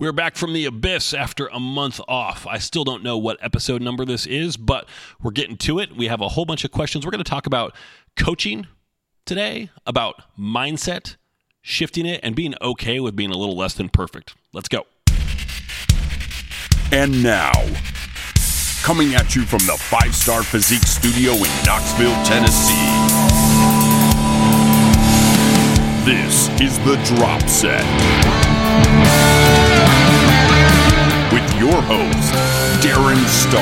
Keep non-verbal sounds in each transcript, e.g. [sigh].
We're back from the abyss after a month off. I still don't know what episode number this is, but we're getting to it. We have a whole bunch of questions. We're going to talk about coaching today, about mindset, shifting it, and being okay with being a little less than perfect. Let's go. And now, coming at you from the Five Starr Physique Studio in Knoxville, Tennessee. This is the Drop Set. With your host, Darren Starr.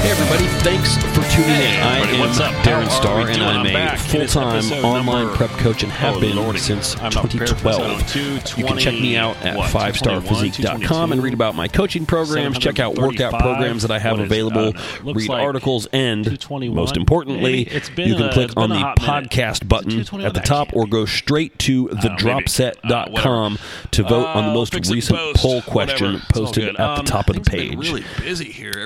Hey, everybody. Thanks tuning Hey, in. I am what's up? Darren Starr, and? I'm I'm a is full-time online number- prep coach and have Oh, been Lordy. since I'm not prepared for 2012. episode You can check me out at what, 5starphysique.com and read about my coaching programs, check out workout programs that I have available. Looks read like articles, and most importantly, you can a- click on the hot minute. podcast button at the top or go straight to maybe. thedropset.com to vote on the Uh, most recent poll question whatever. It's all posted at the Um, top of the things have been page. Really.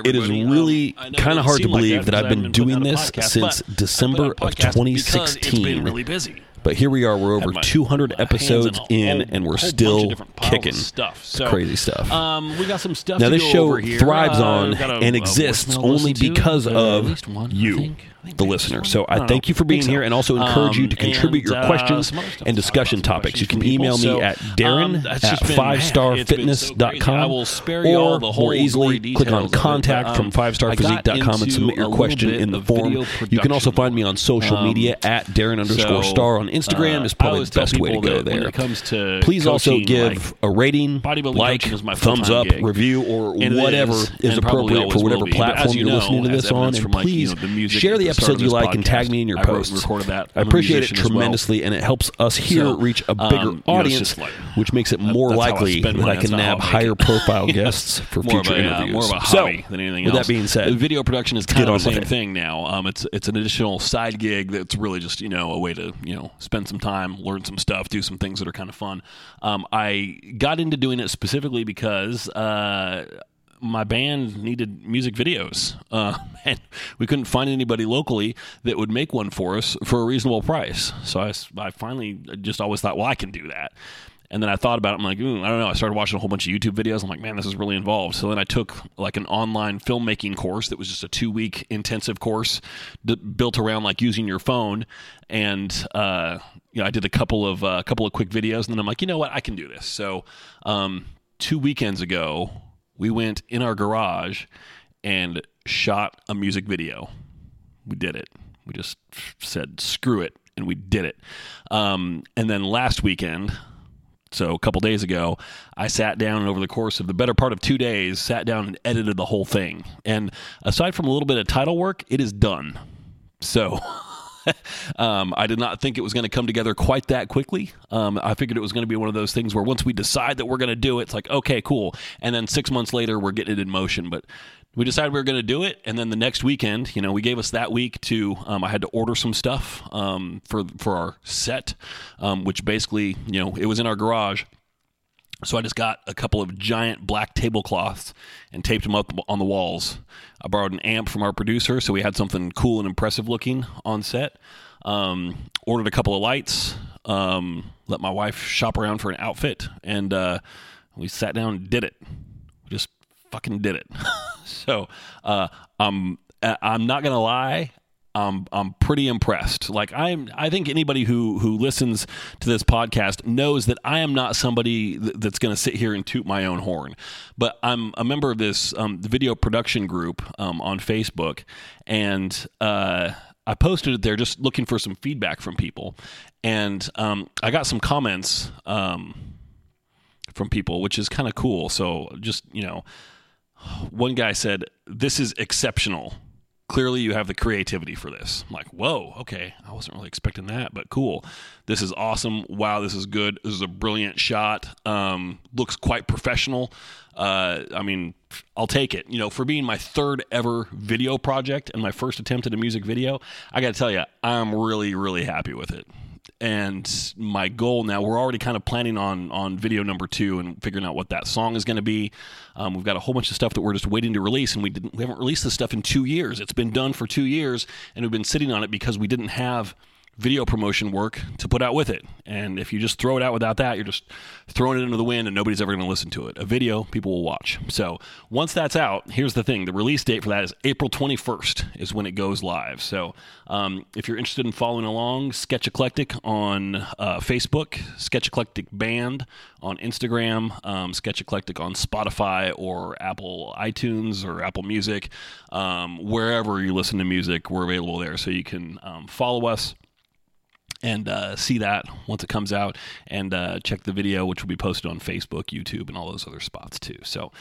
It is really Um, it kind of hard to believe that I've been been doing putting out a this podcast, since December put out a of 2016. It's been really busy. But here we are. We're over my 200 hands episodes in, whole- and we're still of different piles of kicking. stuff. It's So, crazy stuff. Um, we got some stuff. now this show thrives Uh, on a- and exists only to. because of you. I think the listener. So one. I thank know. you for being so. here, and also encourage you to Um, contribute and, your uh, questions some other stuff. and discussion I've got some topics. You can email people. me So, at um, Darren that's at just been- man, it's so crazy. fivestarfitness.com, I will spare you all the or more easily click on details of it, contact from um, I fivestarphysique.com and submit your question in the form. You can also find me on social Um, media at Darren underscore star on Instagram uh, is probably the best way to go there. When it comes to Please also give a rating, like, coaching is my thumbs up, review, or whatever is, is, and probably appropriate for whatever be. But as platform you you're listening to this on. And from, like, you please know, the music share the the of you like and tag me in your I wrote recorded that. I I'm a appreciate it as well. tremendously, and it helps us here So, reach a um, bigger you know, audience, like- which makes it more I likely that. I can nab higher [laughs] profile guests for more future a, uh, interviews. more of a so, hobby than anything with else. that being said, video production is kind of the same thing now. Um, it's it's an additional side gig that's really just you know a way to you know spend some time, learn some stuff, do some things that are kind of fun. Um, I got into doing it specifically because. Uh, my band needed music videos, uh, [laughs] and we couldn't find anybody locally that would make one for us for a reasonable price. So I, I finally just always thought, well, I can do that. And then I thought about it. I'm like, I don't know. I started watching a whole bunch of YouTube videos. I'm like, man, this is really involved. So then I took like an online filmmaking course that was just a two week intensive course d- built around like using your phone. And uh, you know, I did a couple of a couple of quick videos, and then I'm like, you know what, I can do this. So um, two weekends ago, we went in our garage and shot a music video. We did it. We just said screw it, and we did it. Um, and then last weekend, so a couple days ago, I sat down and over the course of the better part of two days, sat down and edited the whole thing. And aside from a little bit of title work, it is done. So [laughs] [laughs] um, I did not think it was going to come together quite that quickly. Um, I figured it was going to be one of those things where once we decide that we're going to do it, it's like, okay, cool. And then six months later, we're getting it in motion. But we decided we were going to do it. And then the next weekend, you know, we gave us that week to, um, I had to order some stuff um, for, for our set, um, which basically, you know, it was in our garage. So I just got a couple of giant black tablecloths and taped them up on the walls. I borrowed an amp from our producer, so we had something cool and impressive looking on set. Um, ordered a couple of lights. Um, let my wife shop around for an outfit, and uh, we sat down and did it. We just fucking did it. [laughs] so uh, I'm I'm not gonna lie. I'm I'm pretty impressed. Like I'm I think anybody who who listens to this podcast knows that I am not somebody th- that's going to sit here and toot my own horn. But I'm a member of this um, video production group um, on Facebook, and uh, I posted it there just looking for some feedback from people, and um, I got some comments um, from people, which is kind of cool. So just you know, one guy said, "This is exceptional." Clearly you have the creativity for this. I'm like, whoa, okay, I wasn't really expecting that, but cool. This is awesome. Wow, this is good. This is a brilliant shot. Um, looks quite professional. Uh, I mean, I'll take it. You know, for being my third ever video project and my first attempt at a music video, I got to tell you, I'm really, really happy with it and my goal now we're already kind of planning on on video number two and figuring out what that song is going to be. Um, we've got a whole bunch of stuff that we're just waiting to release and we didn't we haven't released this stuff in two years. It's been done for two years and we've been sitting on it because we didn't have video promotion work to put out with it. And if you just throw it out without that, you're just throwing it into the wind and nobody's ever going to listen to it. A video, people will watch. So once that's out, here's the thing the release date for that is April 21st, is when it goes live. So um, if you're interested in following along, Sketch Eclectic on uh, Facebook, Sketch Eclectic Band on Instagram, um, Sketch Eclectic on Spotify or Apple iTunes or Apple Music, um, wherever you listen to music, we're available there. So you can um, follow us and uh, see that once it comes out and uh, check the video which will be posted on facebook youtube and all those other spots too. So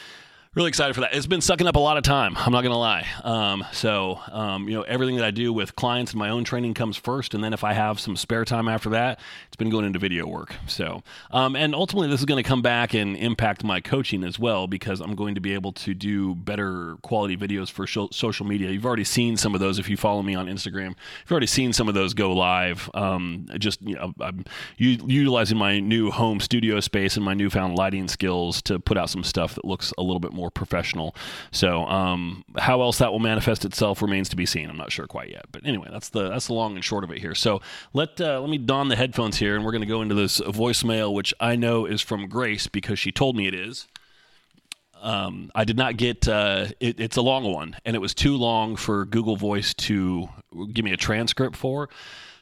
really excited for that. It's been sucking up a lot of time. I'm not gonna lie. Um, so um, you know, everything that I do with clients and my own training comes first, and then if I have some spare time after that, it's been going into video work. So um, and ultimately, this is going to come back and impact my coaching as well because I'm going to be able to do better quality videos for social media. You've already seen some of those if you follow me on Instagram. You've already seen some of those go live. Um, just you know, I'm utilizing my new home studio space and my newfound lighting skills to put out some stuff that looks a little bit more more professional. So um, how else that will manifest itself remains to be seen. I'm not sure quite yet. But anyway, that's the that's the long and short of it here. So let uh, let me don the headphones here, and we're going to go into this voicemail, which I know is from Grace because she told me it is. Um, I did not get uh, it, it's a long one, and it was too long for Google Voice to give me a transcript for.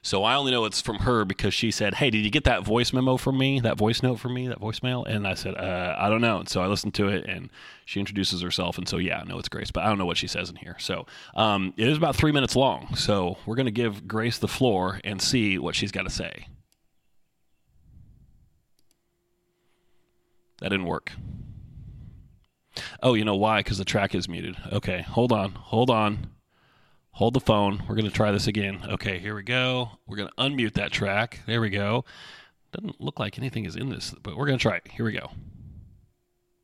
So I only know it's from her because she said, "Hey, did you get that voice memo from me? That voice note from me? That voicemail?" And I said, uh, "I don't know." And so I listened to it, and she introduces herself, and so yeah, I know it's Grace, but I don't know what she says in here. So um, it is about three minutes long. So we're gonna give Grace the floor and see what she's got to say. That didn't work. Oh, you know why? Because the track is muted. Okay, hold on, hold on. Hold the phone. We're going to try this again. Okay, here we go. We're going to unmute that track. There we go. Doesn't look like anything is in this, but we're going to try it. Here we go.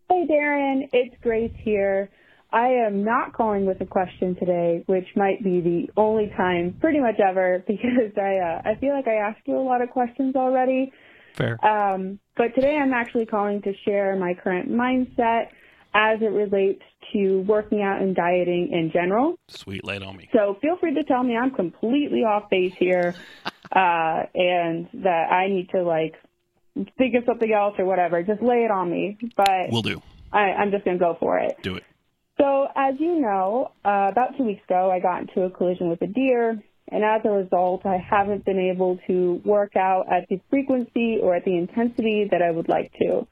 Hey, Darren. It's Grace here. I am not calling with a question today, which might be the only time pretty much ever [laughs] because I uh, I feel like I asked you a lot of questions already. Fair. Um, but today I'm actually calling to share my current mindset as it relates to working out and dieting in general. Sweet, lay it on me. So feel free to tell me I'm completely off base here, [laughs] uh, and that I need to like think of something else or whatever. Just lay it on me. But we'll do. I, I'm just gonna go for it. Do it. So as you know, uh, about two weeks ago, I got into a collision with a deer. And as a result, I haven't been able to work out at the frequency or at the intensity that I would like to.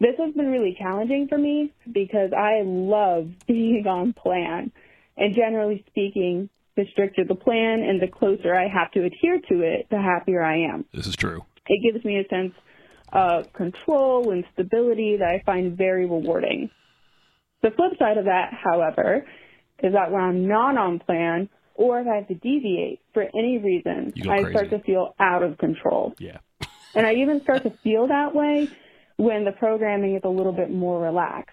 This has been really challenging for me because I love [laughs] being on plan. And generally speaking, the stricter the plan and the closer I have to adhere to it, the happier I am. This is true. It gives me a sense of control and stability that I find very rewarding. The flip side of that, however, is that when I'm not on plan or if I have to deviate for any reason, I start to feel out of control. Yeah. and I even start to feel that way when the programming is a little bit more relaxed.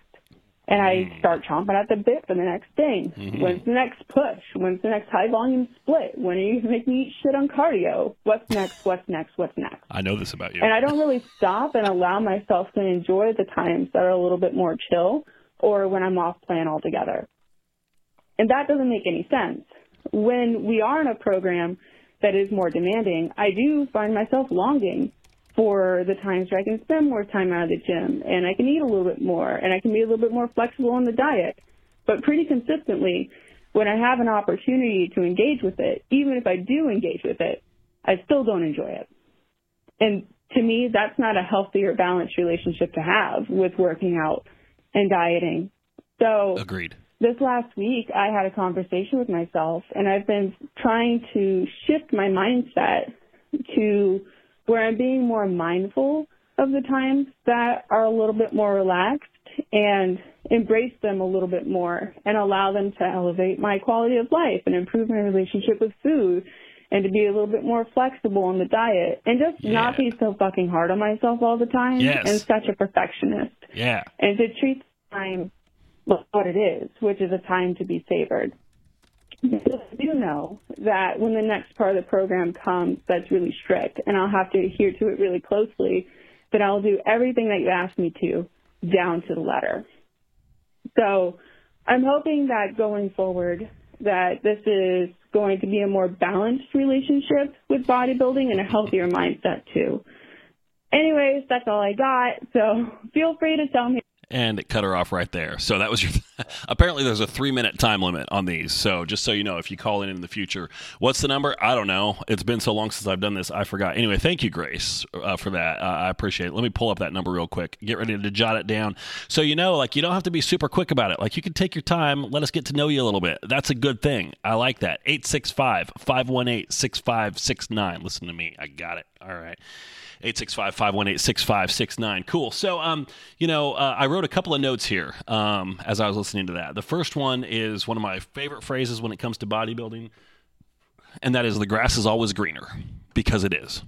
And I mm. start chomping at the bit for the next thing. Mm-hmm. When's the next push? When's the next high volume split? When are you going to make me eat shit on cardio? What's next? [laughs] What's next? What's next? I know this about you. And I don't really stop and allow myself to enjoy the times that are a little bit more chill or when I'm off plan altogether. And that doesn't make any sense. When we are in a program that is more demanding, I do find myself longing for the times where I can spend more time out of the gym and I can eat a little bit more and I can be a little bit more flexible on the diet. But pretty consistently, when I have an opportunity to engage with it, even if I do engage with it, I still don't enjoy it. And to me, that's not a healthy or balanced relationship to have with working out and dieting. So, agreed. This last week, I had a conversation with myself, and I've been trying to shift my mindset to where I'm being more mindful of the times that are a little bit more relaxed and embrace them a little bit more and allow them to elevate my quality of life and improve my relationship with food and to be a little bit more flexible on the diet and just yeah. not be so fucking hard on myself all the time yes. and such a perfectionist. Yeah. And to treat time what it is, which is a time to be savored do know that when the next part of the program comes that's really strict and I'll have to adhere to it really closely, But I'll do everything that you ask me to down to the letter. So I'm hoping that going forward that this is going to be a more balanced relationship with bodybuilding and a healthier mindset too. Anyways, that's all I got. So feel free to tell me and it cut her off right there. So that was your. [laughs] apparently, there's a three minute time limit on these. So just so you know, if you call in in the future, what's the number? I don't know. It's been so long since I've done this, I forgot. Anyway, thank you, Grace, uh, for that. Uh, I appreciate it. Let me pull up that number real quick. Get ready to jot it down. So you know, like you don't have to be super quick about it. Like you can take your time. Let us get to know you a little bit. That's a good thing. I like that. 865 518 6569. Listen to me. I got it. All right. 865-518-6569. Cool. So, um, you know, uh, I wrote a couple of notes here um, as I was listening to that. The first one is one of my favorite phrases when it comes to bodybuilding, and that is the grass is always greener because it is.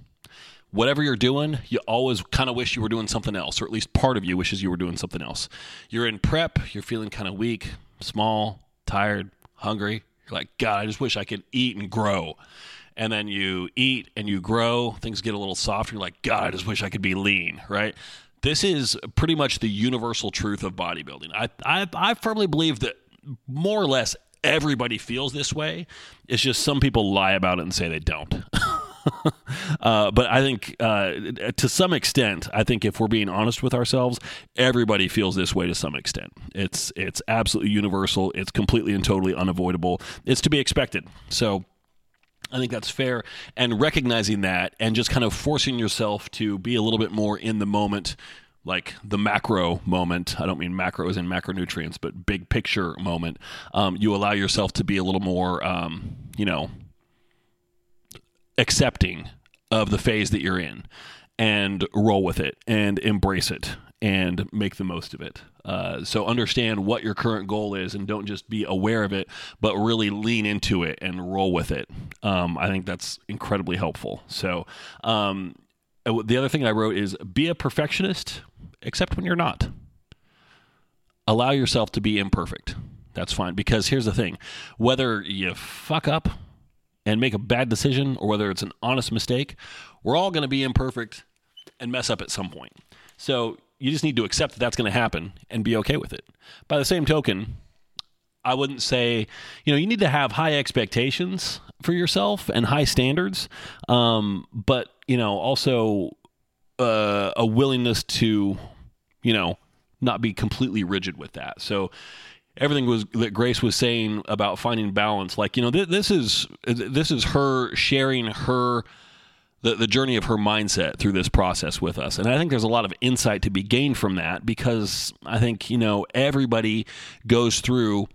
Whatever you're doing, you always kind of wish you were doing something else, or at least part of you wishes you were doing something else. You're in prep, you're feeling kind of weak, small, tired, hungry. You're like, God, I just wish I could eat and grow and then you eat and you grow, things get a little softer. You're like, God, I just wish I could be lean, right? This is pretty much the universal truth of bodybuilding. I, I, I firmly believe that more or less everybody feels this way. It's just some people lie about it and say they don't. [laughs] uh, but I think uh, to some extent, I think if we're being honest with ourselves, everybody feels this way to some extent. It's it's absolutely universal. It's completely and totally unavoidable. It's to be expected. So I think that's fair. And recognizing that and just kind of forcing yourself to be a little bit more in the moment, like the macro moment. I don't mean macro as in macronutrients, but big picture moment. Um, you allow yourself to be a little more, um, you know, accepting of the phase that you're in and roll with it and embrace it and make the most of it. Uh, so understand what your current goal is and don't just be aware of it, but really lean into it and roll with it. Um, I think that's incredibly helpful. So um, uh, the other thing I wrote is be a perfectionist, except when you're not. Allow yourself to be imperfect. That's fine. Because here's the thing whether you fuck up and make a bad decision or whether it's an honest mistake, we're all going to be imperfect and mess up at some point. So you just need to accept that that's going to happen and be okay with it. By the same token, I wouldn't say, you know, you need to have high expectations for yourself and high standards, um, but, you know, also uh, a willingness to, you know, not be completely rigid with that. So, everything was that Grace was saying about finding balance, like, you know, th- this is this is her sharing her the, the journey of her mindset through this process with us. And I think there's a lot of insight to be gained from that because I think, you know, everybody goes through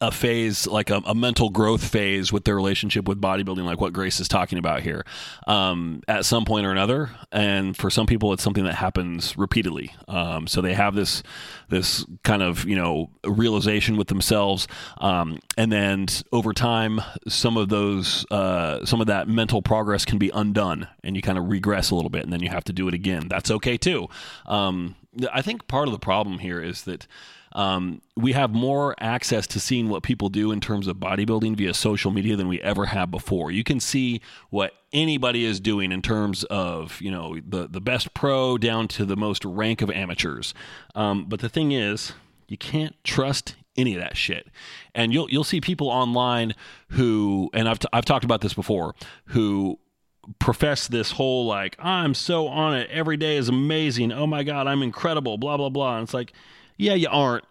a phase like a, a, mental growth phase with their relationship with bodybuilding like what grace is talking about here um, at some point or another. And for some people it's something that happens repeatedly. Um, so they have this this kind of you know realization with themselves. Um, and then over time some of those uh, some of that mental progress can be undone and you kind of regress a little bit and then you have to do it again. That's okay too. Um, i think part of the problem here is that um, we have more access to seeing what people do in terms of bodybuilding via social media than we ever have before. You can see what anybody is doing in terms of you know the the best pro down to the most rank of amateurs. Um, but the thing is, you can't trust any of that shit. And you'll you'll see people online who, and I've t- I've talked about this before, who profess this whole like I'm so on it every day is amazing. Oh my god, I'm incredible. Blah blah blah. And it's like yeah, you aren't,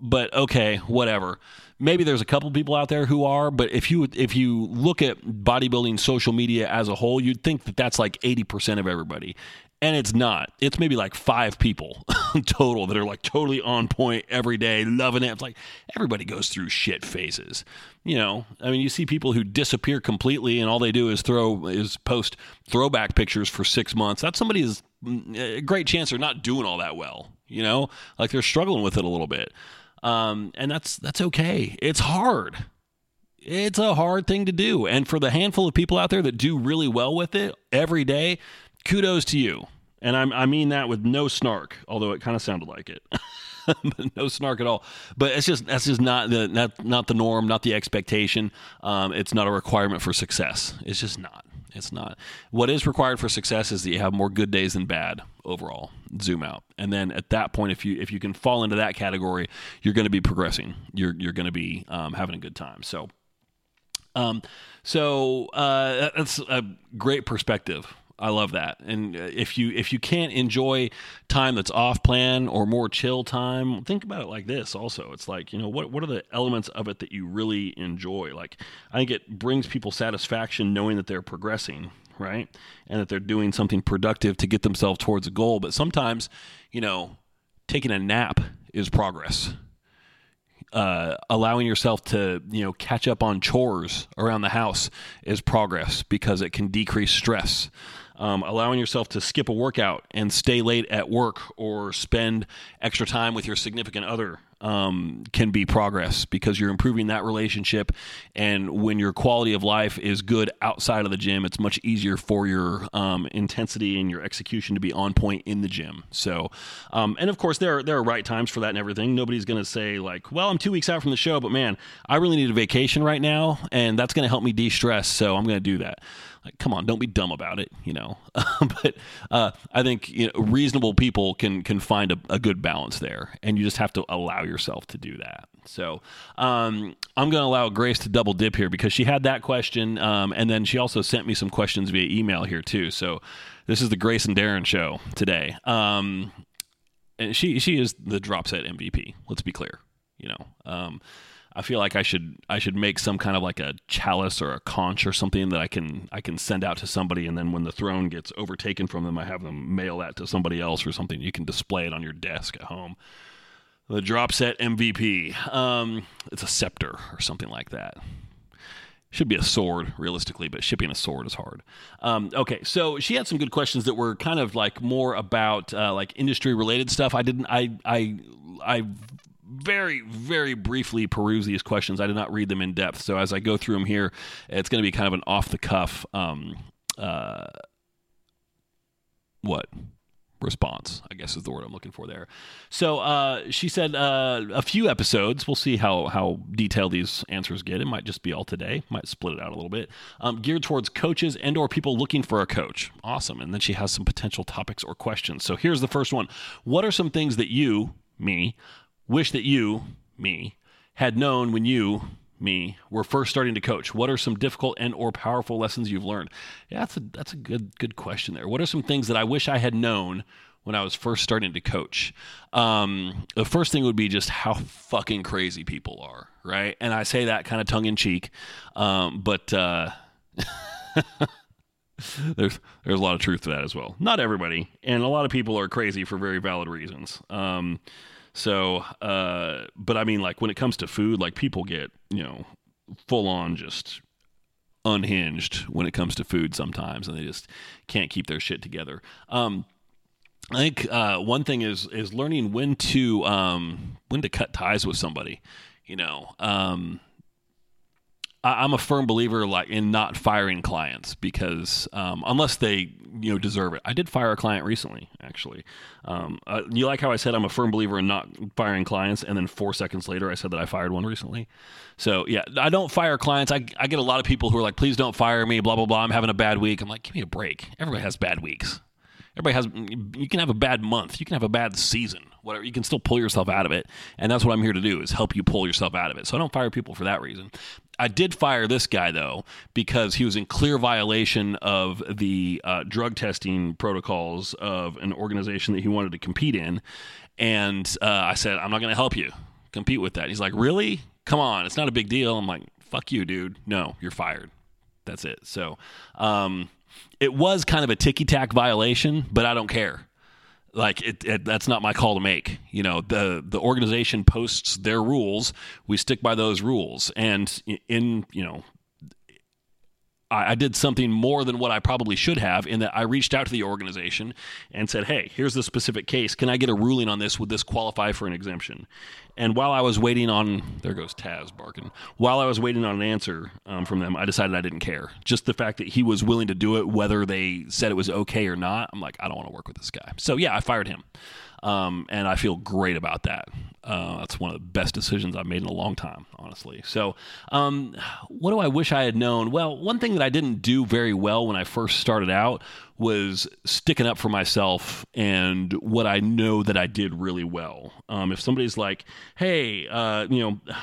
but okay, whatever. Maybe there's a couple people out there who are, but if you if you look at bodybuilding social media as a whole, you'd think that that's like 80% of everybody. And it's not. It's maybe like five people [laughs] total that are like totally on point every day, loving it. It's like everybody goes through shit phases. You know, I mean, you see people who disappear completely and all they do is throw is post throwback pictures for six months. That's somebody's mm, a great chance they're not doing all that well you know, like they're struggling with it a little bit. Um, and that's that's okay. It's hard. It's a hard thing to do. And for the handful of people out there that do really well with it every day, kudos to you. And I'm, I mean that with no snark, although it kind of sounded like it. [laughs] [laughs] no snark at all. But it's just that's just not the not, not the norm, not the expectation. Um, it's not a requirement for success. It's just not. It's not. What is required for success is that you have more good days than bad overall. Zoom out, and then at that point, if you if you can fall into that category, you're going to be progressing. You're you're going to be um, having a good time. So. Um, so uh, that's a great perspective. I love that. And uh, if you if you can't enjoy time that's off plan or more chill time, think about it like this. Also, it's like you know what what are the elements of it that you really enjoy? Like I think it brings people satisfaction knowing that they're progressing, right, and that they're doing something productive to get themselves towards a goal. But sometimes, you know, taking a nap is progress. Uh, allowing yourself to you know catch up on chores around the house is progress because it can decrease stress um, allowing yourself to skip a workout and stay late at work or spend extra time with your significant other um, can be progress because you're improving that relationship. And when your quality of life is good outside of the gym, it's much easier for your um, intensity and your execution to be on point in the gym. So, um, and of course, there are, there are right times for that and everything. Nobody's going to say, like, well, I'm two weeks out from the show, but man, I really need a vacation right now, and that's going to help me de stress. So I'm going to do that like come on don't be dumb about it you know? [laughs] But uh, i think you know, reasonable people can can find a, a, good balance there and you just have to allow yourself to do that. So um, i'm going to allow grace to double dip here because she had that question um, and then she also sent me some questions via email here too. So this is the grace and darren show today. Um, and she she is the drop set mvp let's be clear you know? Um, I feel like I should I should make some kind of like a chalice or a conch or something that I can I can send out to somebody, and then when the throne gets overtaken from them, I have them mail that to somebody else or something. You can display it on your desk at home. The drop set MVP. Um, it's a scepter or something like that. Should be a sword, realistically, but shipping a sword is hard. Um, okay, so she had some good questions that were kind of like more about uh, like industry related stuff. I didn't. I I I very, very briefly peruse these questions. I did not read them in depth. So as I go through them here, it's going to be kind of an off the cuff, um, uh, what? response i guess is the word i'm looking for there. So uh, she said uh, a few episodes. We'll see how how detailed these answers get. It might just be all today. Might split it out a little bit. Um, geared towards coaches and or people looking for a coach. Awesome. And then she has some potential topics or questions. So here's the first one. What are some things that you me wish that you, me, had known when you, me, were first starting to coach? What are some difficult and or powerful lessons you've learned? Yeah, that's a that's a good good question there. What are some things that I wish I had known when I was first starting to coach? Um, the first thing would be just how fucking crazy people are, right? And I say that kind of tongue in cheek, um, but. Uh, [laughs] there's there's a lot of truth to that as well. Not everybody, and a lot of people are crazy for very valid reasons. Um, so, uh, but I mean, like when it comes to food, like people get, you know, full on just unhinged when it comes to food sometimes, and they just can't keep their shit together. Um, I think uh, one thing is is learning when to um, when to cut ties with somebody. You know, um, I'm a firm believer like in not firing clients because um, unless they you know deserve it. I did fire a client recently, actually. Um, uh, you like how I said I'm a firm believer in not firing clients, and then four seconds later I said that I fired one recently. So yeah, I don't fire clients. I I get a lot of people who are like, please don't fire me, blah blah blah. I'm having a bad week. I'm like, give me a break. Everybody has bad weeks. Everybody has. You can have a bad month. You can have a bad season whatever you can still pull yourself out of it. And that's what i'm here to do is help you pull yourself out of it. So i don't fire people for that reason. I did fire this guy though because he was in clear violation of the uh, drug testing protocols of an organization that he wanted to compete in. And uh, i said i'm not going to help you compete with that. He's like really? Come on it's not a big deal. I'm like fuck you dude. No you're fired. That's it. So um, it was kind of a ticky tack violation but i don't care. Like it, it, that's not my call to make. You know the the organization posts their rules. We stick by those rules. And in you know I did something more than what I probably should have in that I reached out to the organization and said, "Hey, here's the specific case. Can I get a ruling on this? Would this qualify for an exemption?" And while I was waiting on, there goes Taz barking. While I was waiting on an answer um, from them, I decided I didn't care. Just the fact that he was willing to do it, whether they said it was okay or not, I'm like, I don't want to work with this guy. So yeah, I fired him. Um, and I feel great about that. Uh, that's one of the best decisions I've made in a long time, honestly. So, um, what do I wish I had known? Well, one thing that I didn't do very well when I first started out was sticking up for myself and what I know that I did really well. Um, if somebody's like, "Hey, uh, you know,"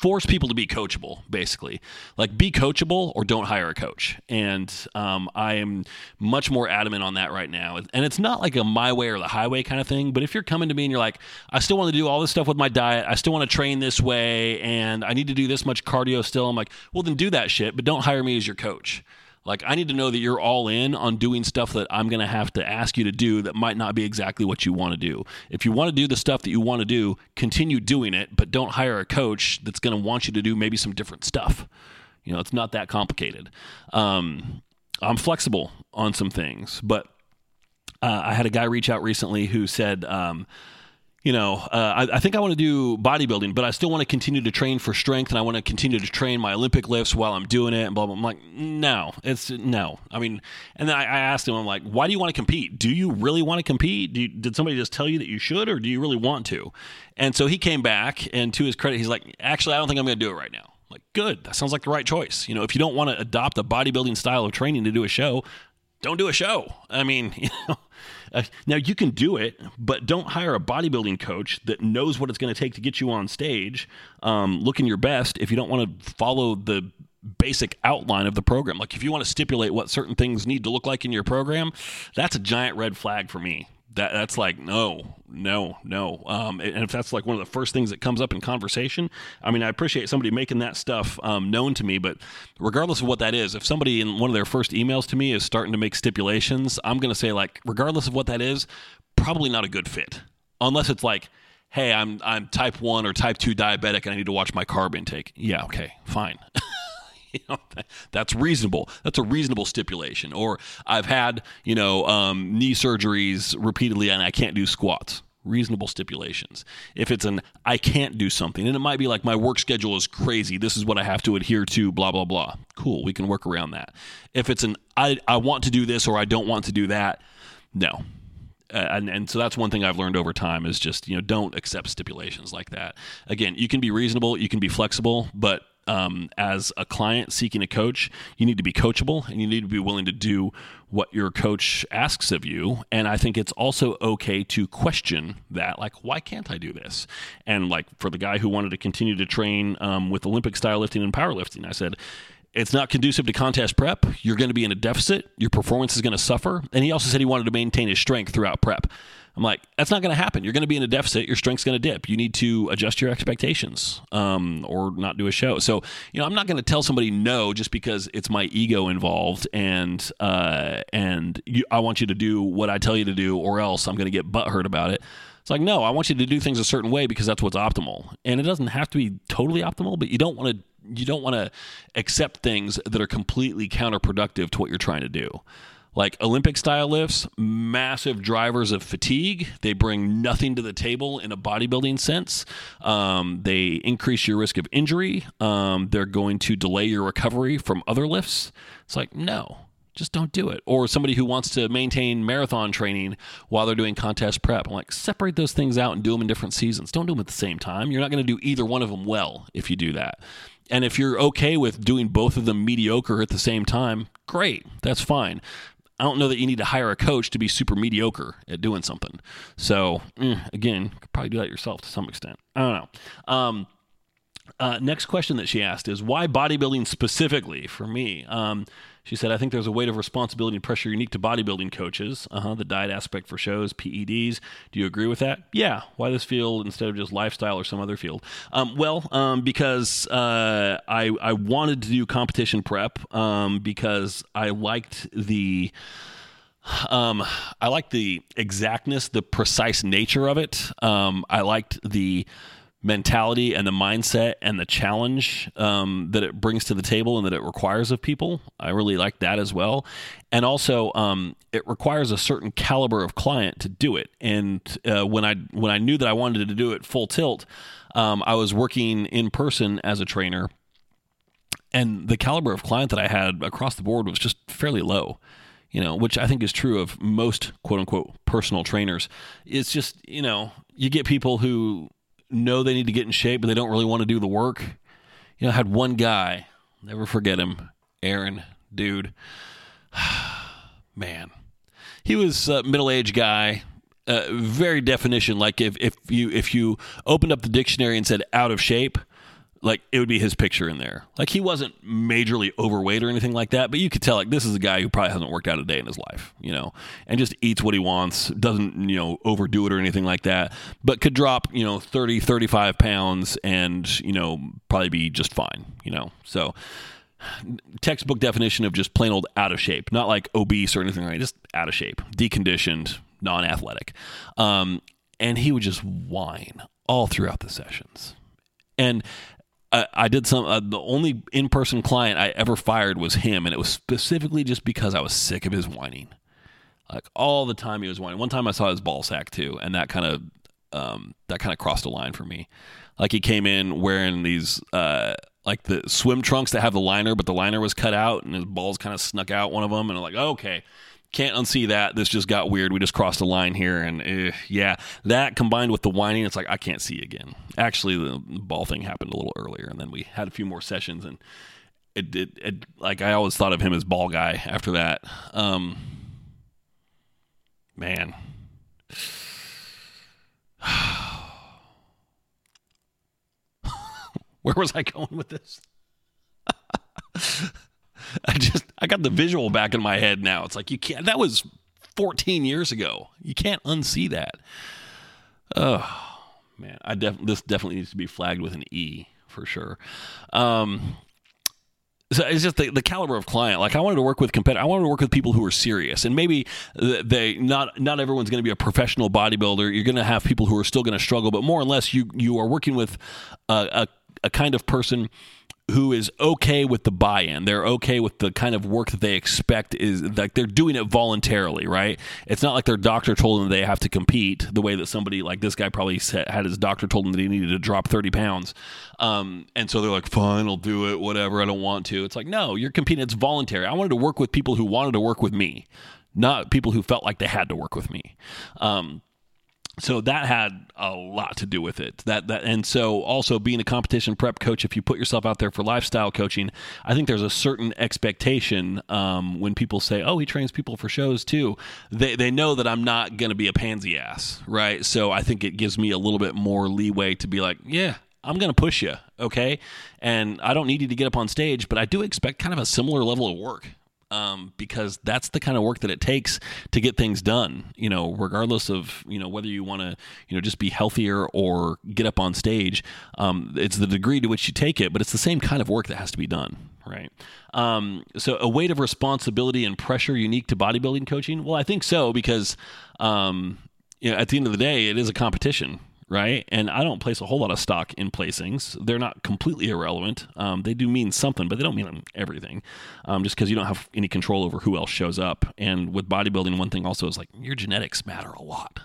force people to be coachable, basically. Like, be coachable or don't hire a coach. And um, I am much more adamant on that right now. And it's not like a my way or the highway kind of thing, but if you're coming to me and you're like, I still want to do all this stuff with my diet, I still want to train this way, and I need to do this much cardio still, I'm like, well, then do that shit, but don't hire me as your coach. Like, I need to know that you're all in on doing stuff that I'm going to have to ask you to do that might not be exactly what you want to do. If you want to do the stuff that you want to do, continue doing it, but don't hire a coach that's going to want you to do maybe some different stuff. You know, it's not that complicated. Um, I'm flexible on some things, but uh, I had a guy reach out recently who said, um, you know, uh, I, I, think I want to do bodybuilding, but I still want to continue to train for strength, and I want to continue to train my Olympic lifts while I'm doing it. And blah blah. I'm like, no, it's no. I mean, and then I, I asked him, I'm like, why do you want to compete? Do you really want to compete? You, did somebody just tell you that you should, or do you really want to? And so he came back, and to his credit, he's like, actually, I don't think I'm going to do it right now. I'm like, good. That sounds like the right choice. You know, if you don't want to adopt a bodybuilding style of training to do a show, don't do a show. I mean, [laughs] you know. Uh, now you can do it, but don't hire a bodybuilding coach that knows what it's going to take to get you on stage, um, looking your best. If you don't want to follow the basic outline of the program, like if you want to stipulate what certain things need to look like in your program, that's a giant red flag for me that that's like no no no. Um, and if that's like one of the first things that comes up in conversation i mean i appreciate somebody making that stuff um, known to me but regardless of what that is if somebody in one of their first emails to me is starting to make stipulations i'm going to say like regardless of what that is probably not a good fit. Unless it's like hey i'm i'm type 1 or type 2 diabetic and i need to watch my carb intake. Yeah okay fine [laughs] [laughs] you know, that's reasonable. That's a reasonable stipulation. Or I've had, you know, um, knee surgeries repeatedly and I can't do squats. Reasonable stipulations. If it's an I can't do something, and it might be like my work schedule is crazy, this is what I have to adhere to, blah, blah, blah. Cool, we can work around that. If it's an I, I want to do this or I don't want to do that, no, uh, and, and so that's one thing I've learned over time is just you know don't accept stipulations like that. Again, you can be reasonable, you can be flexible, but um, as a client seeking a coach, you need to be coachable and you need to be willing to do what your coach asks of you. And I think it's also okay to question that, like, why can't I do this? And like for the guy who wanted to continue to train um, with Olympic style lifting and powerlifting, I said, it's not conducive to contest prep. You're going to be in a deficit. Your performance is going to suffer. And he also said he wanted to maintain his strength throughout prep. I'm like, that's not going to happen. You're going to be in a deficit. Your strength's going to dip. You need to adjust your expectations um, or not do a show. So, you know, I'm not going to tell somebody no just because it's my ego involved and uh, and you, I want you to do what I tell you to do, or else I'm going to get butthurt about it. It's like, no, I want you to do things a certain way because that's what's optimal. And it doesn't have to be totally optimal, but you don't want to you don't want to accept things that are completely counterproductive to what you're trying to do like Olympic style lifts, massive drivers of fatigue. They bring nothing to the table in a bodybuilding sense. Um, they increase your risk of injury. Um, they're going to delay your recovery from other lifts. It's like, no, just don't do it. Or somebody who wants to maintain marathon training while they're doing contest prep. I'm like, separate those things out and do them in different seasons. Don't do them at the same time. You're not going to do either one of them well if you do that. And if you're okay with doing both of them mediocre at the same time, great. That's fine. I don't know that you need to hire a coach to be super mediocre at doing something. So mm, again, could probably do that yourself to some extent. I don't know. Um, uh, next question that she asked is why bodybuilding specifically for me? Um, she said, I think there's a weight of responsibility and pressure unique to bodybuilding coaches. Uh-huh, the diet aspect for shows, PEDs. Do you agree with that? Yeah. Why this field instead of just lifestyle or some other field? Um, well, um, because uh, I, I wanted to do competition prep um, because I liked the. Um, I liked the exactness, the precise nature of it. Um, I liked the mentality and the mindset and the challenge um, that it brings to the table and that it requires of people. I really like that as well. And also, um, it requires a certain caliber of client to do it. And uh, when I when I knew that I wanted to do it full tilt, um, I was working in person as a trainer, and the caliber of client that I had across the board was just fairly low you know, which I think is true of most quote unquote personal trainers. It's just, you know, you get people who know they need to get in shape, but they don't really want to do the work. You know, I had one guy, never forget him, Aaron, dude. [sighs] Man, he was a middle-aged guy, uh, very definition. Like if if you if you opened up the dictionary and said out of shape, like it would be his picture in there. Like he wasn't majorly overweight or anything like that, but you could tell like this is a guy who probably hasn't worked out a day in his life, you know, and just eats what he wants, doesn't, you know, overdo it or anything like that, but could drop, you know, 30, 35 pounds and, you know, probably be just fine, you know. So textbook definition of just plain old out of shape, not like obese or anything like that, just out of shape, deconditioned, non-athletic. Um, and he would just whine all throughout the sessions. And I, I did some. Uh, the only in-person client I ever fired was him, and it was specifically just because I was sick of his whining. Like all the time he was whining. One time I saw his ball sack too, and that kind of um, that kind of crossed a line for me. Like he came in wearing these uh, like the swim trunks that have the liner, but the liner was cut out, and his balls kind of snuck out one of them, and I'm like, okay, can't unsee that. This just got weird. We just crossed a line here, and uh, yeah, that combined with the whining, it's like I can't see again. Actually, the ball thing happened a little earlier, and then we had a few more sessions, and it. It, it, like I always thought of him as ball guy after that. Um, man. [sighs] Where was I going with this? [laughs] [laughs] I just I got the visual back in my head now. It's like you can't. That was 14 years ago. You can't unsee that. Oh man, I def, this definitely needs to be flagged with an E for sure. Um, so it's just the, the caliber of client. Like I wanted to work with competitor. I wanted to work with people who are serious, and maybe they not not everyone's going to be a professional bodybuilder. You're going to have people who are still going to struggle, but more or less, you you are working with a, a, a kind of person who is okay with the buy-in. They're okay with the kind of work that they expect is like they're doing it voluntarily, right? It's not like their doctor told them they have to compete the way that somebody like this guy probably said, had his doctor told him that he needed to drop 30 pounds. Um, and so they're like, fine, I'll do it, whatever. I don't want to. It's like, no, you're competing. It's voluntary. I wanted to work with people who wanted to work with me, not people who felt like they had to work with me. Um, so that had a lot to do with it. That that and so also being a competition prep coach if you put yourself out there for lifestyle coaching i think there's a certain expectation um, when people say oh he trains people for shows too they, they know that i'm not going to be a pansy ass right? So i think it gives me a little bit more leeway to be like yeah I'm going to push you, okay? And I don't need you to get up on stage, but I do expect kind of a similar level of work um, because that's the kind of work that it takes to get things done. You know, regardless of you know whether you want to you know just be healthier or get up on stage, um, it's the degree to which you take it, but it's the same kind of work that has to be done. Right. Um, so, a weight of responsibility and pressure unique to bodybuilding coaching? Well, I think so because um, you know, at the end of the day, it is a competition right? And I don't place a whole lot of stock in placings. They're not completely irrelevant. Um, they do mean something, but they don't mean everything. Um, just because you don't have any control over who else shows up. And with bodybuilding, one thing also is like your genetics matter a lot.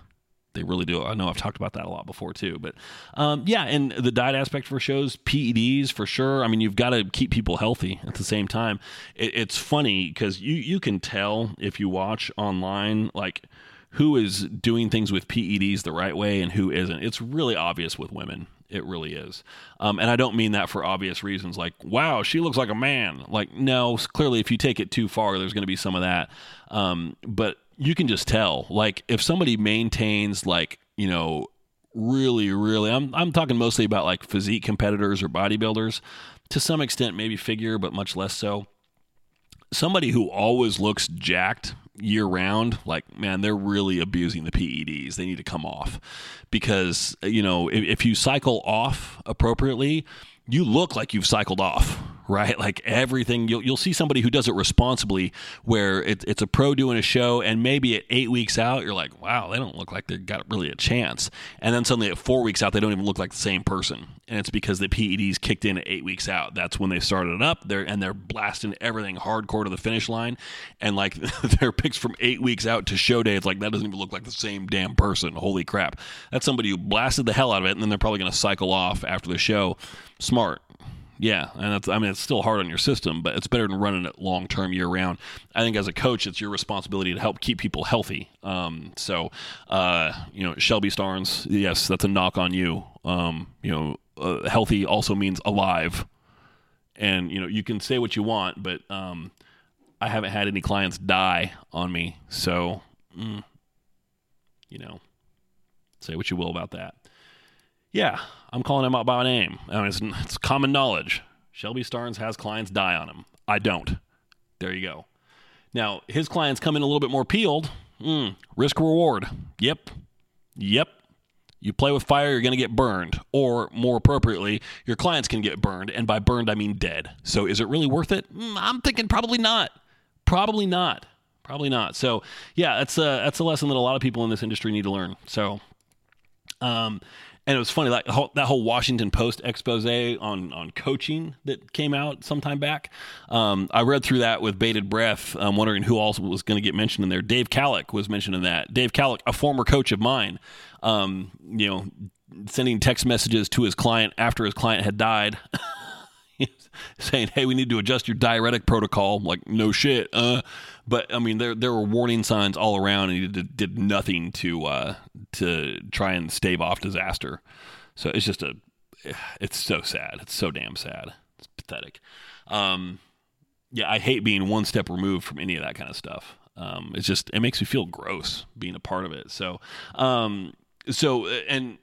They really do. I know I've talked about that a lot before too, but um, yeah, and the diet aspect for shows, PEDs for sure. I mean, you've got to keep people healthy at the same time. It, it's funny because you you can tell if you watch online, like who is doing things with PEDs the right way and who isn't. It's really obvious with women. It really is. Um, and I don't mean that for obvious reasons like, wow, she looks like a man. Like, no, clearly, if you take it too far, there's going to be some of that. Um, but you can just tell. Like, if somebody maintains, like, you know, really, really, I'm, I'm talking mostly about like physique competitors or bodybuilders, to some extent, maybe figure, but much less so. Somebody who always looks jacked year round, like man, they're really abusing the PEDs. They need to come off because you know if, if you cycle off appropriately, you look like you've cycled off right? Like everything, you'll, you'll see somebody who does it responsibly where it, it's a pro doing a show, and maybe at eight weeks out, you're like, wow, they don't look like they've got really a chance. And then suddenly at four weeks out, they don't even look like the same person. And it's because the PEDs kicked in at eight weeks out. That's when they started up. They're, and they're blasting everything hardcore to the finish line. And like [laughs] their picks from eight weeks out to show day, it's like that doesn't even look like the same damn person. Holy crap. That's somebody who blasted the hell out of it, and then they're probably going to cycle off after the show. Smart yeah, and that's, I mean it's still hard on your system, but it's better than running it long term year round. I think as a coach, it's your responsibility to help keep people healthy. Um, so, uh, you know, Shelby Starnes, yes, that's a knock on you. Um, you know, uh, healthy also means alive, and you know you can say what you want, but um, I haven't had any clients die on me, so mm, you know, say what you will about that Yeah, I'm calling him out by name. I mean, it's, it's common knowledge. Shelby Starnes has clients die on him. I don't. There you go. Now, his clients come in a little bit more peeled. Mm, risk reward. Yep. Yep. You play with fire, you're going to get burned. Or, more appropriately, your clients can get burned. And by burned, I mean dead. So, is it really worth it? Mm, I'm thinking probably not. Probably not. Probably not. So, yeah, that's a, that's a lesson that a lot of people in this industry need to learn. So, um, and it was funny like that whole Washington Post expose on on coaching that came out sometime back. Um, I read through that with bated breath, wondering who else was going to get mentioned in there. Dave Kalik was mentioned in that. Dave Kalik, a former coach of mine, um, you know, sending text messages to his client after his client had died. [laughs] [laughs] saying, "Hey, we need to adjust your diuretic protocol." Like, no shit. Uh, but I mean, there there were warning signs all around, and he did, did nothing to uh, to try and stave off disaster. So it's just a, it's so sad. It's so damn sad. It's pathetic. Um, yeah, I hate being one step removed from any of that kind of stuff. Um, it's just it makes me feel gross being a part of it. So, um, so and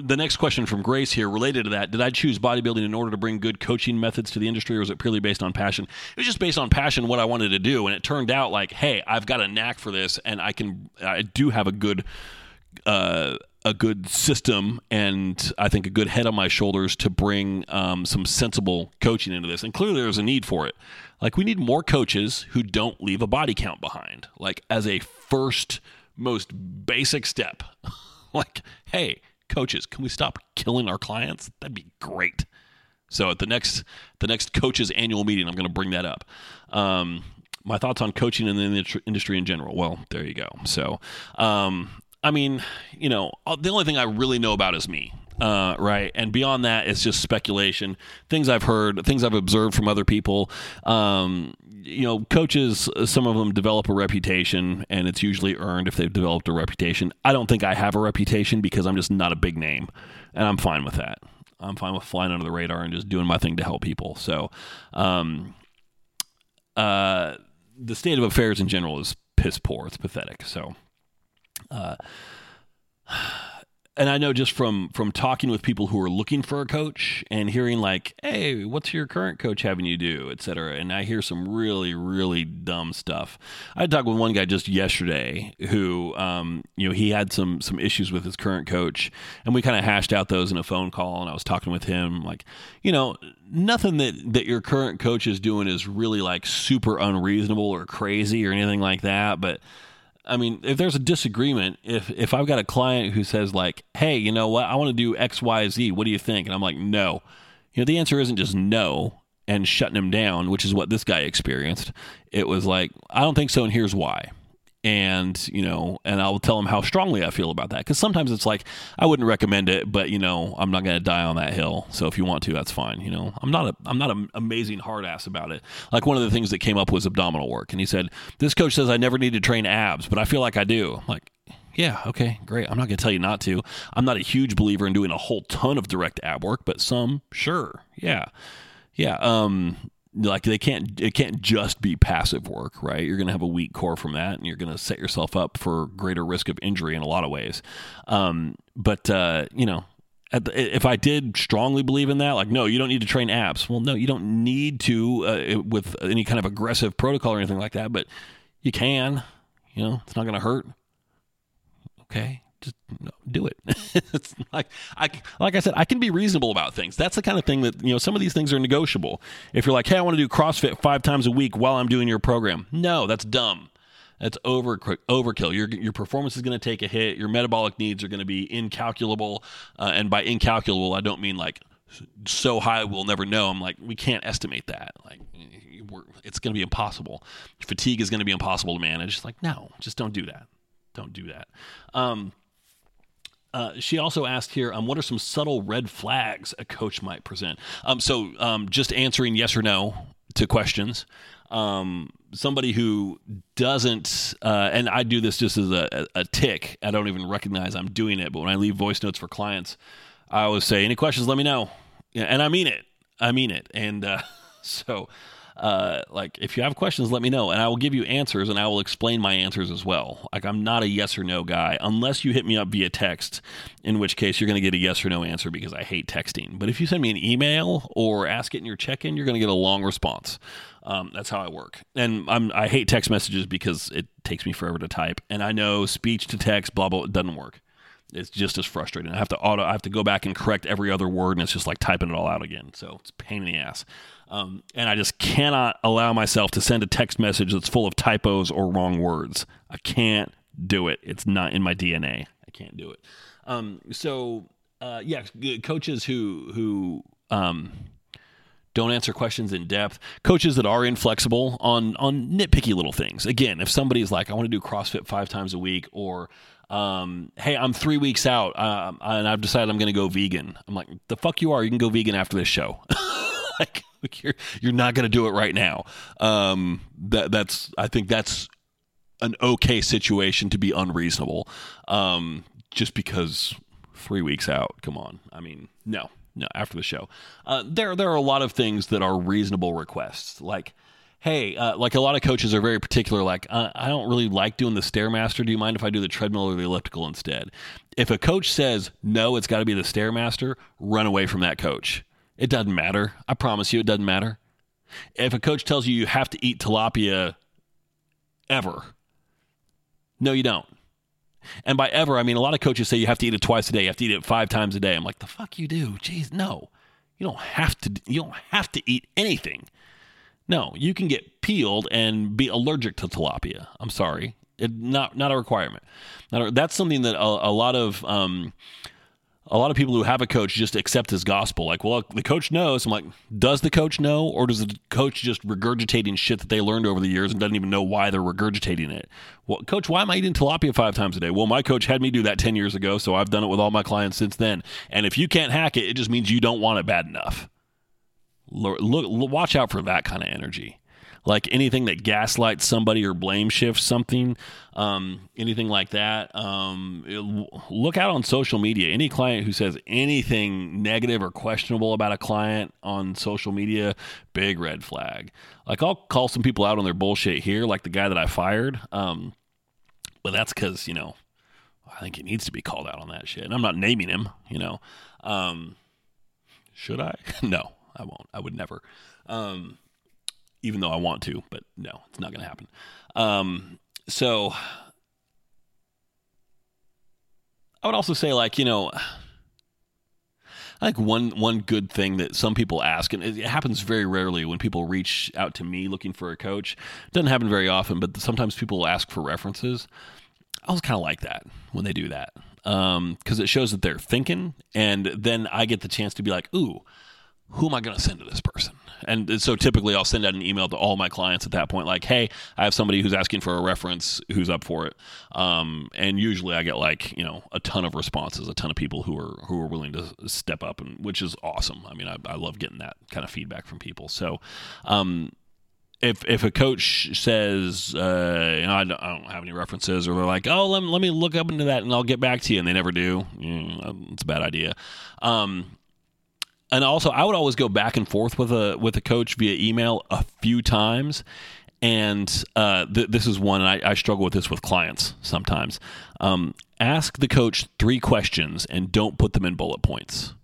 the next question from Grace here related to that. Did I choose bodybuilding in order to bring good coaching methods to the industry, or was it purely based on passion? It was just based on passion, what I wanted to do. And it turned out like, hey, I've got a knack for this, and I can, I do have a good, uh, a good system and I think a good head on my shoulders to bring um, some sensible coaching into this. And clearly there's a need for it. Like we need more coaches who don't leave a body count behind, like as a first most basic step. [laughs] like, hey, coaches, can we stop killing our clients? That'd be great. So at the next the next coaches annual meeting, I'm going to bring that up. Um, my thoughts on coaching in the industry in general. Well, there you go. So, um, I mean, you know, uh, the only thing I really know about is me. Uh, right. And beyond that, it's just speculation, things I've heard, things I've observed from other people. Um, you know, coaches, some of them develop a reputation, and it's usually earned if they've developed a reputation. I don't think I have a reputation because I'm just not a big name, and I'm fine with that. I'm fine with flying under the radar and just doing my thing to help people. So, um, uh, the state of affairs in general is piss poor. It's pathetic. So, uh, and I know just from from talking with people who are looking for a coach and hearing like, "Hey, what's your current coach having you do?" etc. And I hear some really really dumb stuff. I talked with one guy just yesterday who, um, you know, he had some some issues with his current coach, and we kind of hashed out those in a phone call. And I was talking with him like, you know, nothing that that your current coach is doing is really like super unreasonable or crazy or anything like that, but I mean, if there's a disagreement, if if I've got a client who says like, "Hey, you know what? I want to do X, Y, Z. What do you think?" and I'm like, "No," you know, the answer isn't just no and shutting him down, which is what this guy experienced. It was like, "I don't think so, and here's why." And you know and i'll tell them how strongly i feel about that because sometimes it's like i wouldn't recommend it but you know i'm not going to die on that hill so if you want to that's fine you know i'm not a i'm not an amazing hard ass about it like one of the things that came up was abdominal work and he said this coach says i never need to train abs but i feel like i do I'm like yeah, okay, great. I'm not going to tell you not to. I'm not a huge believer in doing a whole ton of direct ab work, but some, sure. Yeah. Yeah. Um, like they can't it can't just be passive work right you're going to have a weak core from that and you're going to set yourself up for greater risk of injury in a lot of ways um, but uh, you know the, if I did strongly believe in that, like, no, you don't need to train abs. Well, no, you don't need to uh, with any kind of aggressive protocol or anything like that, but you can. You know, it's not going to hurt. Okay, just do it. [laughs] it's like I like I said, I can be reasonable about things. That's the kind of thing that you know. Some of these things are negotiable. If you're like, hey, I want to do CrossFit five times a week while I'm doing your program, no, that's dumb. That's over overkill. Your your performance is going to take a hit. Your metabolic needs are going to be incalculable, uh, and by incalculable, I don't mean like so high we'll never know. I'm like we can't estimate that. Like it's going to be impossible. Fatigue is going to be impossible to manage. It's like no, just don't do that. Don't do that. Um, uh, she also asked here, um, what are some subtle red flags a coach might present? Um, so, um, just answering yes or no to questions. Um, somebody who doesn't, uh, and I do this just as a, a, tick. I don't even recognize I'm doing it, but when I leave voice notes for clients, I always say, "Any questions? Let me know." Yeah, and I mean it. I mean it. And uh, [laughs] so, uh, like if you have questions, let me know, and I will give you answers, and I will explain my answers as well. Like I'm not a yes or no guy, unless you hit me up via text, in which case you're going to get a yes or no answer because I hate texting. But if you send me an email or ask it in your check-in, you're going to get a long response. Um, that's how I work, and I'm I hate text messages because it takes me forever to type, and I know speech to text, blah blah, it doesn't work it's just as frustrating. I have to auto, I have to go back and correct every other word, and it's just like typing it all out again. So it's pain in the ass. Um, and I just cannot allow myself to send a text message that's full of typos or wrong words. I can't do it. It's not in my DNA. I can't do it. Um, so uh, yeah, coaches who who um, don't answer questions in depth. Coaches that are inflexible on on nitpicky little things. Again, if somebody's like, I want to do CrossFit five times a week, or um, hey, I'm three weeks out uh, and I've decided I'm going to go vegan. I'm like, the fuck you are. You can go vegan after this show. [laughs] like, [laughs] you're you're not going to do it right now. Um, that that's I think that's an okay situation to be unreasonable. Um, just because three weeks out. Come on. I mean, no, no, after the show. Uh, there, there are a lot of things that are reasonable requests. Like, hey, uh, like a lot of coaches are very particular. Like, I don't really like doing the stairmaster. Do you mind if I do the treadmill or the elliptical instead? If a coach says no, it's got to be the stairmaster. Run away from that coach. It doesn't matter. I promise you, it doesn't matter. If a coach tells you you have to eat tilapia ever, no, you don't. And by ever, I mean a lot of coaches say you have to eat it twice a day. You have to eat it five times a day. I'm like, the fuck you do? Jeez, no. You don't have to. You don't have to eat anything. No, you can get peeled and be allergic to tilapia. I'm sorry, it, not not a requirement. Not a, that's something that a, a lot of um, a lot of people who have a coach just accept his gospel. Like, well, the coach knows. I'm like, does the coach know, or does the coach just regurgitating shit that they learned over the years and doesn't even know why they're regurgitating it? Well, coach, why am I eating tilapia five times a day? Well, my coach had me do that ten years ago, so I've done it with all my clients since then. And if you can't hack it, it just means you don't want it bad enough. Look, look watch out for that kind of energy like anything that gaslights somebody or blame shifts something, um, anything like that. Um, look out on social media. Any client who says anything negative or questionable about a client on social media, big red flag. Like I'll call some people out on their bullshit here, like the guy that I fired. Um, but that's because you know I think he needs to be called out on that shit. And I'm not naming him. You know, um, should I? [laughs] no, I won't. I would never. Um, even though I want to, but no, it's not going to happen. Um, so I would also say, like, you know, I think one one good thing that some people ask, and it happens very rarely when people reach out to me looking for a coach. It doesn't happen very often, but sometimes people ask for references. I was kind of like that when they do that because um, it shows that they're thinking, and then I get the chance to be like, "Ooh, who am I going to send to this person?" And so typically I'll send out an email to all my clients at that point, like, hey, I have somebody who's asking for a reference who's up for it. Um, and usually I get like, you know, a ton of responses, a ton of people who are who are willing to step up and which is awesome. I mean, I, I love getting that kind of feedback from people. So um, if if a coach says, uh, you know, I don't, I don't, have any references, or they're like, oh, let me, let me look up into that and I'll get back to you, and they never do, it's a bad idea. Um, and also I would always go back and forth with a with a coach via email a few times. And uh, th- this is one I, I, struggle with this with clients sometimes. Um, ask the coach three questions and don't put them in bullet points.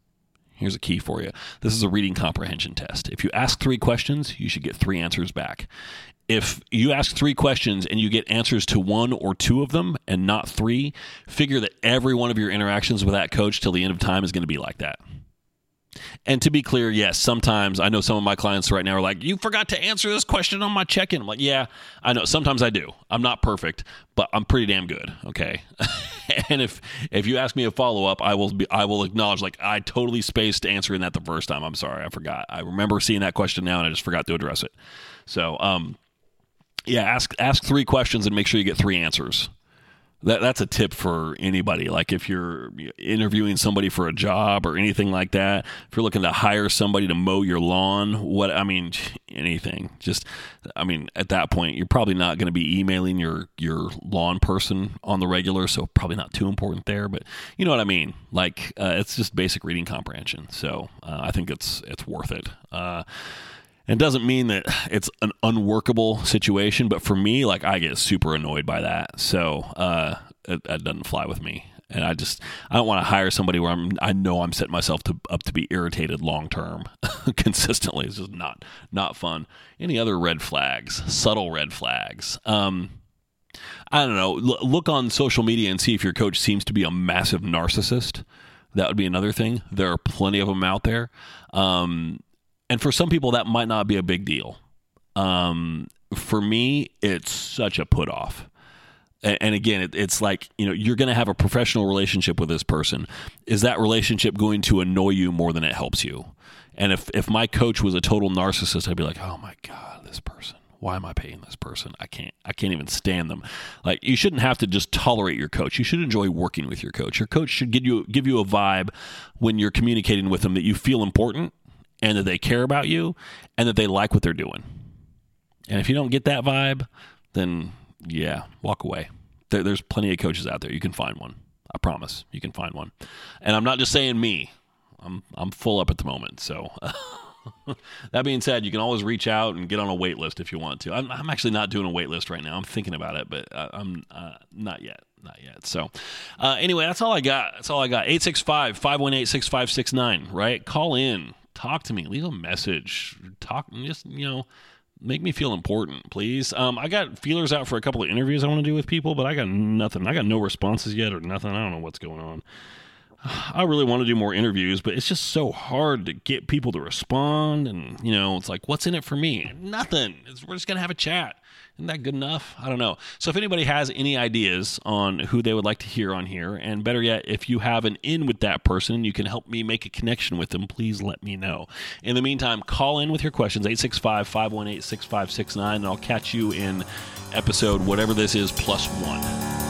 Here's a key for you. This is a reading comprehension test. If you ask three questions, you should get three answers back. If you ask three questions and you get answers to one or two of them and not three, figure that every one of your interactions with that coach till the end of time is going to be like that. And to be clear, yes, sometimes I know some of my clients right now are like, "You forgot to answer this question on my check-in." I'm like, "Yeah, I know. Sometimes I do. I'm not perfect, but I'm pretty damn good." Okay. [laughs] and if if you ask me a follow-up, I will be I will acknowledge like I totally spaced answering that the first time. I'm sorry, I forgot. I remember seeing that question now and I just forgot to address it. So, um yeah, ask ask three questions and make sure you get three answers that that's a tip for anybody. Like if you're interviewing somebody for a job or anything like that, if you're looking to hire somebody to mow your lawn, what I mean, [laughs] anything. Just I mean, at that point, you're probably not going to be emailing your your lawn person on the regular, so probably not too important there. But you know what I mean. Like uh, it's just basic reading comprehension. So uh, I think it's it's worth it. Uh, It doesn't mean that it's an unworkable situation, but for me, like I get super annoyed by that. So uh, it, doesn't fly with me. And I just I don't want to hire somebody where I'm I know I'm setting myself to, up to be irritated long term [laughs] consistently. It's just not not fun. Any other red flags? Subtle red flags. Um, I don't know. L- look on social media and see if your coach seems to be a massive narcissist. That would be another thing. There are plenty of them out there. Um, and for some people, that might not be a big deal. Um, for me, it's such a put off. And, and again, it, it's like, you know, you're going to have a professional relationship with this person. Is that relationship going to annoy you more than it helps you? And if, if my coach was a total narcissist, I'd be like, oh my God, this person why am I paying this person? I can't I can't even stand them. Like you shouldn't have to just tolerate your coach. You should enjoy working with your coach. Your coach should give you give you a vibe when you're communicating with them that you feel important and that they care about you and that they like what they're doing. And if you don't get that vibe, then yeah, walk away. There, there's plenty of coaches out there. You can find one. I promise. You can find one. And I'm not just saying me. I'm I'm full up at the moment. So [laughs] that being said, you can always reach out and get on a wait list if you want to. I'm, I'm actually not doing a wait list right now. I'm thinking about it, but I, am uh, not yet. Not yet. So, uh, anyway, that's all I got. That's all I got. 865 518 6569, right? Call in. Talk to me. Leave a message. Talk. Just, you know, make me feel important, please. Um, I got feelers out for a couple of interviews I want to do with people, but I got nothing. I got no responses yet or nothing. I don't know what's going on. I really want to do more interviews, but it's just so hard to get people to respond. And, you know, it's like, what's in it for me? Nothing. It's, we're just going to have a chat. Isn't that good enough? I don't know. So, if anybody has any ideas on who they would like to hear on here, and better yet, if you have an in with that person and you can help me make a connection with them, please let me know. In the meantime, call in with your questions 865 518 6569, and I'll catch you in episode whatever this is plus one.